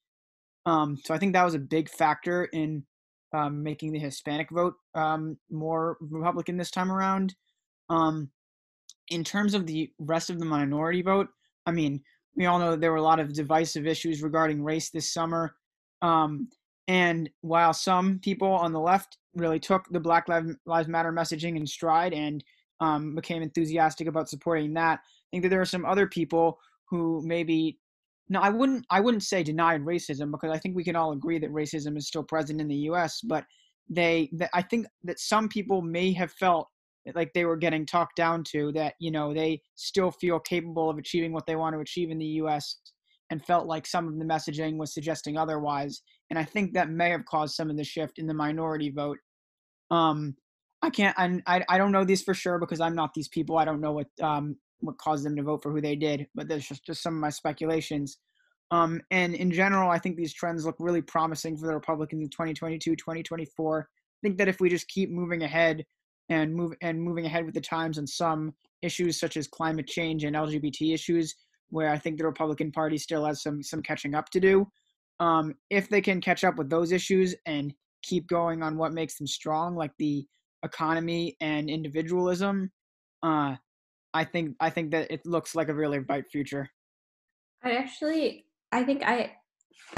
Um, so I think that was a big factor in um, making the Hispanic vote um, more Republican this time around. Um, in terms of the rest of the minority vote, I mean, we all know there were a lot of divisive issues regarding race this summer. Um, and while some people on the left really took the Black Lives Matter messaging in stride and um, became enthusiastic about supporting that, I think that there are some other people who maybe no, I wouldn't I wouldn't say denied racism because I think we can all agree that racism is still present in the U.S. But they, I think that some people may have felt like they were getting talked down to that you know they still feel capable of achieving what they want to achieve in the U.S and felt like some of the messaging was suggesting otherwise. And I think that may have caused some of the shift in the minority vote. Um, I can't, I, I don't know these for sure because I'm not these people. I don't know what, um, what caused them to vote for who they did, but there's just, just some of my speculations. Um, and in general, I think these trends look really promising for the Republicans in 2022, 2024. I think that if we just keep moving ahead and move and moving ahead with the times on some issues such as climate change and LGBT issues, where I think the Republican Party still has some some catching up to do. Um, if they can catch up with those issues and keep going on what makes them strong, like the economy and individualism, uh, I think I think that it looks like a really bright future. I actually I think I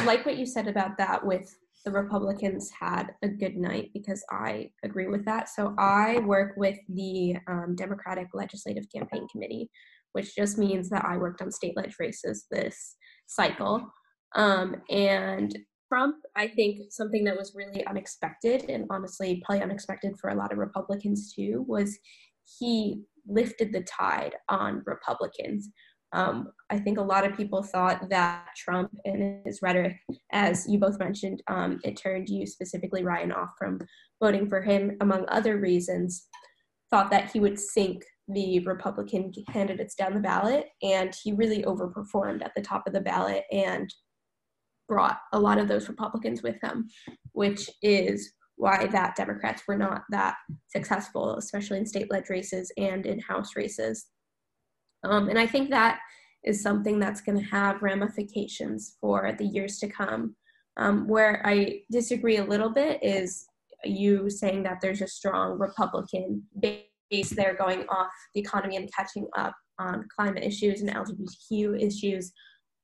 like what you said about that with the Republicans had a good night because I agree with that. So I work with the um, Democratic Legislative Campaign Committee, which just means that I worked on state ledge races this cycle. Um, and Trump, I think something that was really unexpected and honestly probably unexpected for a lot of Republicans too was he lifted the tide on Republicans. Um, I think a lot of people thought that Trump and his rhetoric, as you both mentioned, um, it turned you specifically, Ryan, off from voting for him, among other reasons, thought that he would sink the Republican candidates down the ballot, and he really overperformed at the top of the ballot and brought a lot of those Republicans with him, which is why that Democrats were not that successful, especially in state led races and in House races. Um, and I think that is something that's going to have ramifications for the years to come. Um, where I disagree a little bit is you saying that there's a strong Republican base they're going off the economy and catching up on climate issues and LGBTQ issues.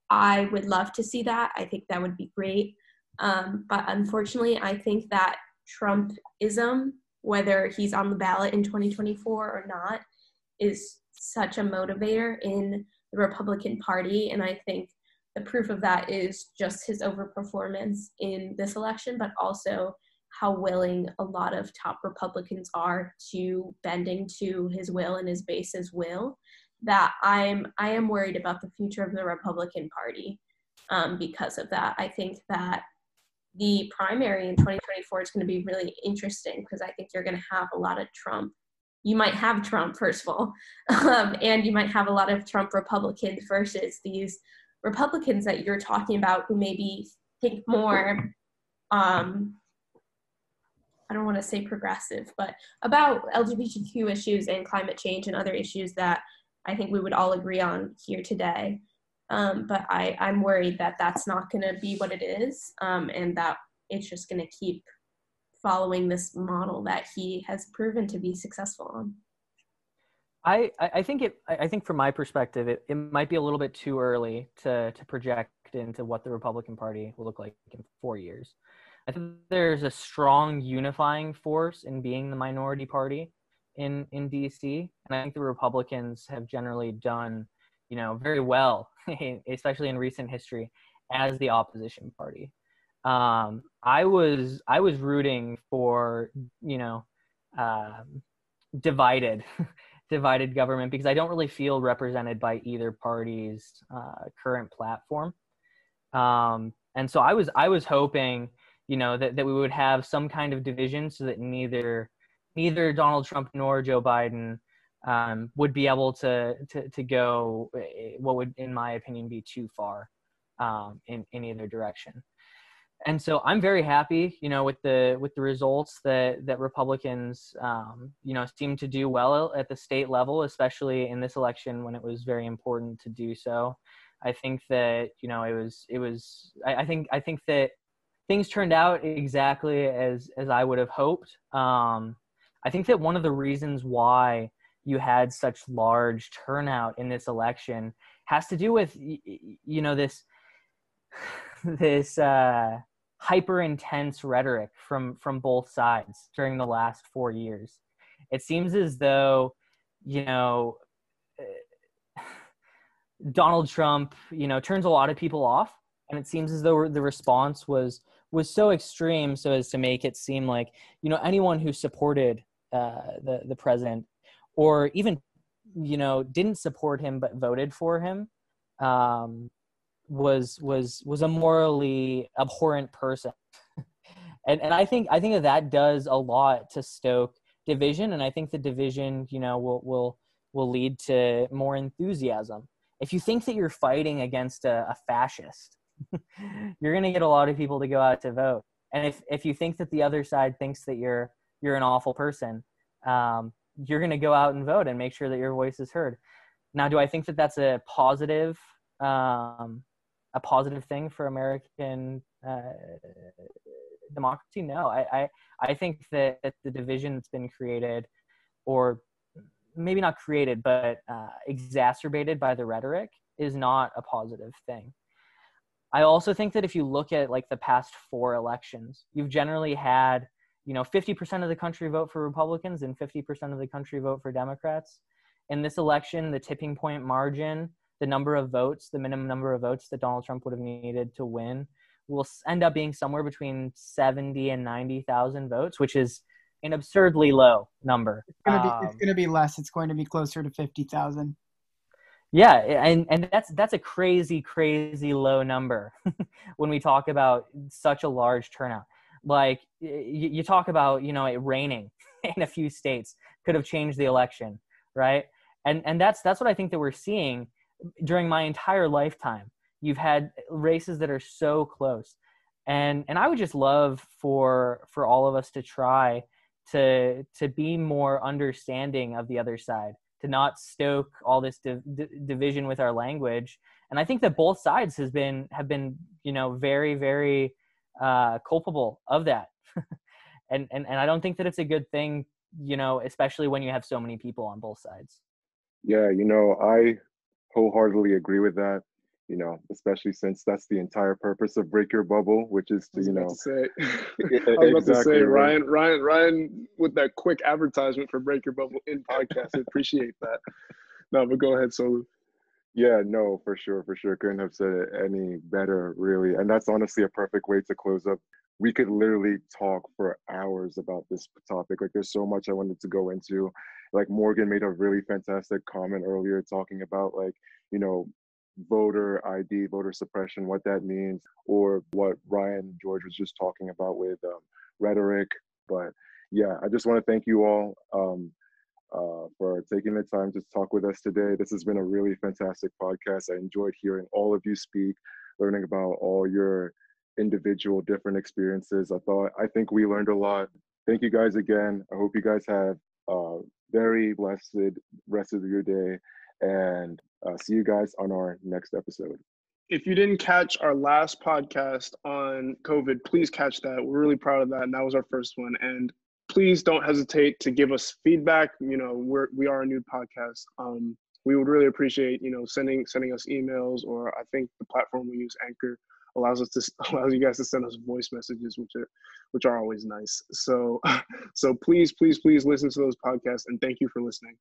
I would love to see that. I think that would be great. Um, but unfortunately, I think that Trumpism whether he's on the ballot in 2024 or not is such a motivator in the Republican Party. And I think the proof of that is just his overperformance in this election, but also how willing a lot of top Republicans are to bending to his will and his base's will. That I'm I am worried about the future of the Republican Party um, because of that. I think that the primary in 2024 is going to be really interesting because I think you're going to have a lot of Trump. You might have Trump, first of all, um, and you might have a lot of Trump Republicans versus these Republicans that you're talking about who maybe think more, um, I don't want to say progressive, but about LGBTQ issues and climate change and other issues that I think we would all agree on here today. Um, but I, I'm worried that that's not going to be what it is um, and that it's just going to keep following this model that he has proven to be successful on. I, I think it I think from my perspective it, it might be a little bit too early to to project into what the Republican Party will look like in four years. I think there's a strong unifying force in being the minority party in in DC, and I think the Republicans have generally done you know very well, especially in recent history, as the opposition party. Um, I was I was rooting for you know um, divided divided government because I don't really feel represented by either party's uh, current platform. Um, and so I was I was hoping, you know, that, that we would have some kind of division so that neither neither Donald Trump nor Joe Biden um, would be able to, to to go eh, what would, in my opinion, be too far um, in in either direction and so I'm very happy, you know, with the with the results that that Republicans, um, you know, seem to do well at the state level, especially in this election when it was very important to do so. I think that you know it was it was I, I think I think that things turned out exactly as as I would have hoped. Um, I think that one of the reasons why you had such large turnout in this election has to do with you know this this uh, hyper intense rhetoric from from both sides during the last four years. It seems as though, you know, Donald Trump, you know, turns a lot of people off, and it seems as though the response was was so extreme so as to make it seem like you know anyone who supported uh, the the president or even you know didn't support him but voted for him um, was was was a morally abhorrent person. And and i think i think that that does a lot to stoke division. And i think the division you know will will will lead to more enthusiasm. If you think that you're fighting against a, a fascist you're going to get a lot of people to go out to vote. And if if you think that the other side thinks that you're you're an awful person um, you're going to go out and vote and make sure that your voice is heard. Now do i think that that's a positive um, a positive thing for American uh, democracy? No, I, I, I think that, that the division that's been created, or maybe not created, but uh, exacerbated by the rhetoric, is not a positive thing. I also think that if you look at like the past four elections, you've generally had, you know, 50% of the country vote for Republicans and 50% of the country vote for Democrats. In this election, the tipping point margin the number of votes, the minimum number of votes that Donald Trump would have needed to win, will end up being somewhere between 70 and 90,000 votes, which is an absurdly low number. It's going to be, um, going to be less. It's going to be closer to 50,000. Yeah, and and that's that's a crazy crazy low number when we talk about such a large turnout. Like you, you talk about, you know, it raining in a few states could have changed the election, right? And and that's that's what I think that we're seeing during my entire lifetime you've had races that are so close. And and i would just love for for all of us to try to to be more understanding of the other side to not stoke all this div- division with our language. And i think that both sides has been have been you know very very uh culpable of that. And, and and i don't think that it's a good thing you know especially when you have so many people on both sides. Yeah you know i wholeheartedly agree with that. you know, especially since that's the entire purpose of Break Your Bubble, which is to, you know, to say, I was about to say, Ryan, Ryan, Ryan, with that quick advertisement for Break Your Bubble in podcast, I appreciate that. No, but go ahead, Solu. Yeah, no, for sure, for sure. Couldn't have said it any better, really. And that's honestly a perfect way to close up. We could literally talk for hours about this topic. Like, there's so much I wanted to go into. Like, Morgan made a really fantastic comment earlier talking about, like, you know, voter ID, voter suppression, what that means, or what Ryan George was just talking about with um, rhetoric. But yeah, I just want to thank you all um, uh, for taking the time to talk with us today. This has been a really fantastic podcast. I enjoyed hearing all of you speak, learning about all your individual different experiences. I thought, I think we learned a lot. Thank you guys again. I hope you guys have a very blessed rest of your day and uh, see you guys on our next episode. If you didn't catch our last podcast on COVID, please catch that. We're really proud of that. And that was our first one. And please don't hesitate to give us feedback. You know, we're, we are a new podcast. Um, we would really appreciate, you know, sending, sending us emails or I think the platform we use, Anchor, allows us to allows you guys to send us voice messages which are which are always nice so so please please please listen to those podcasts and thank you for listening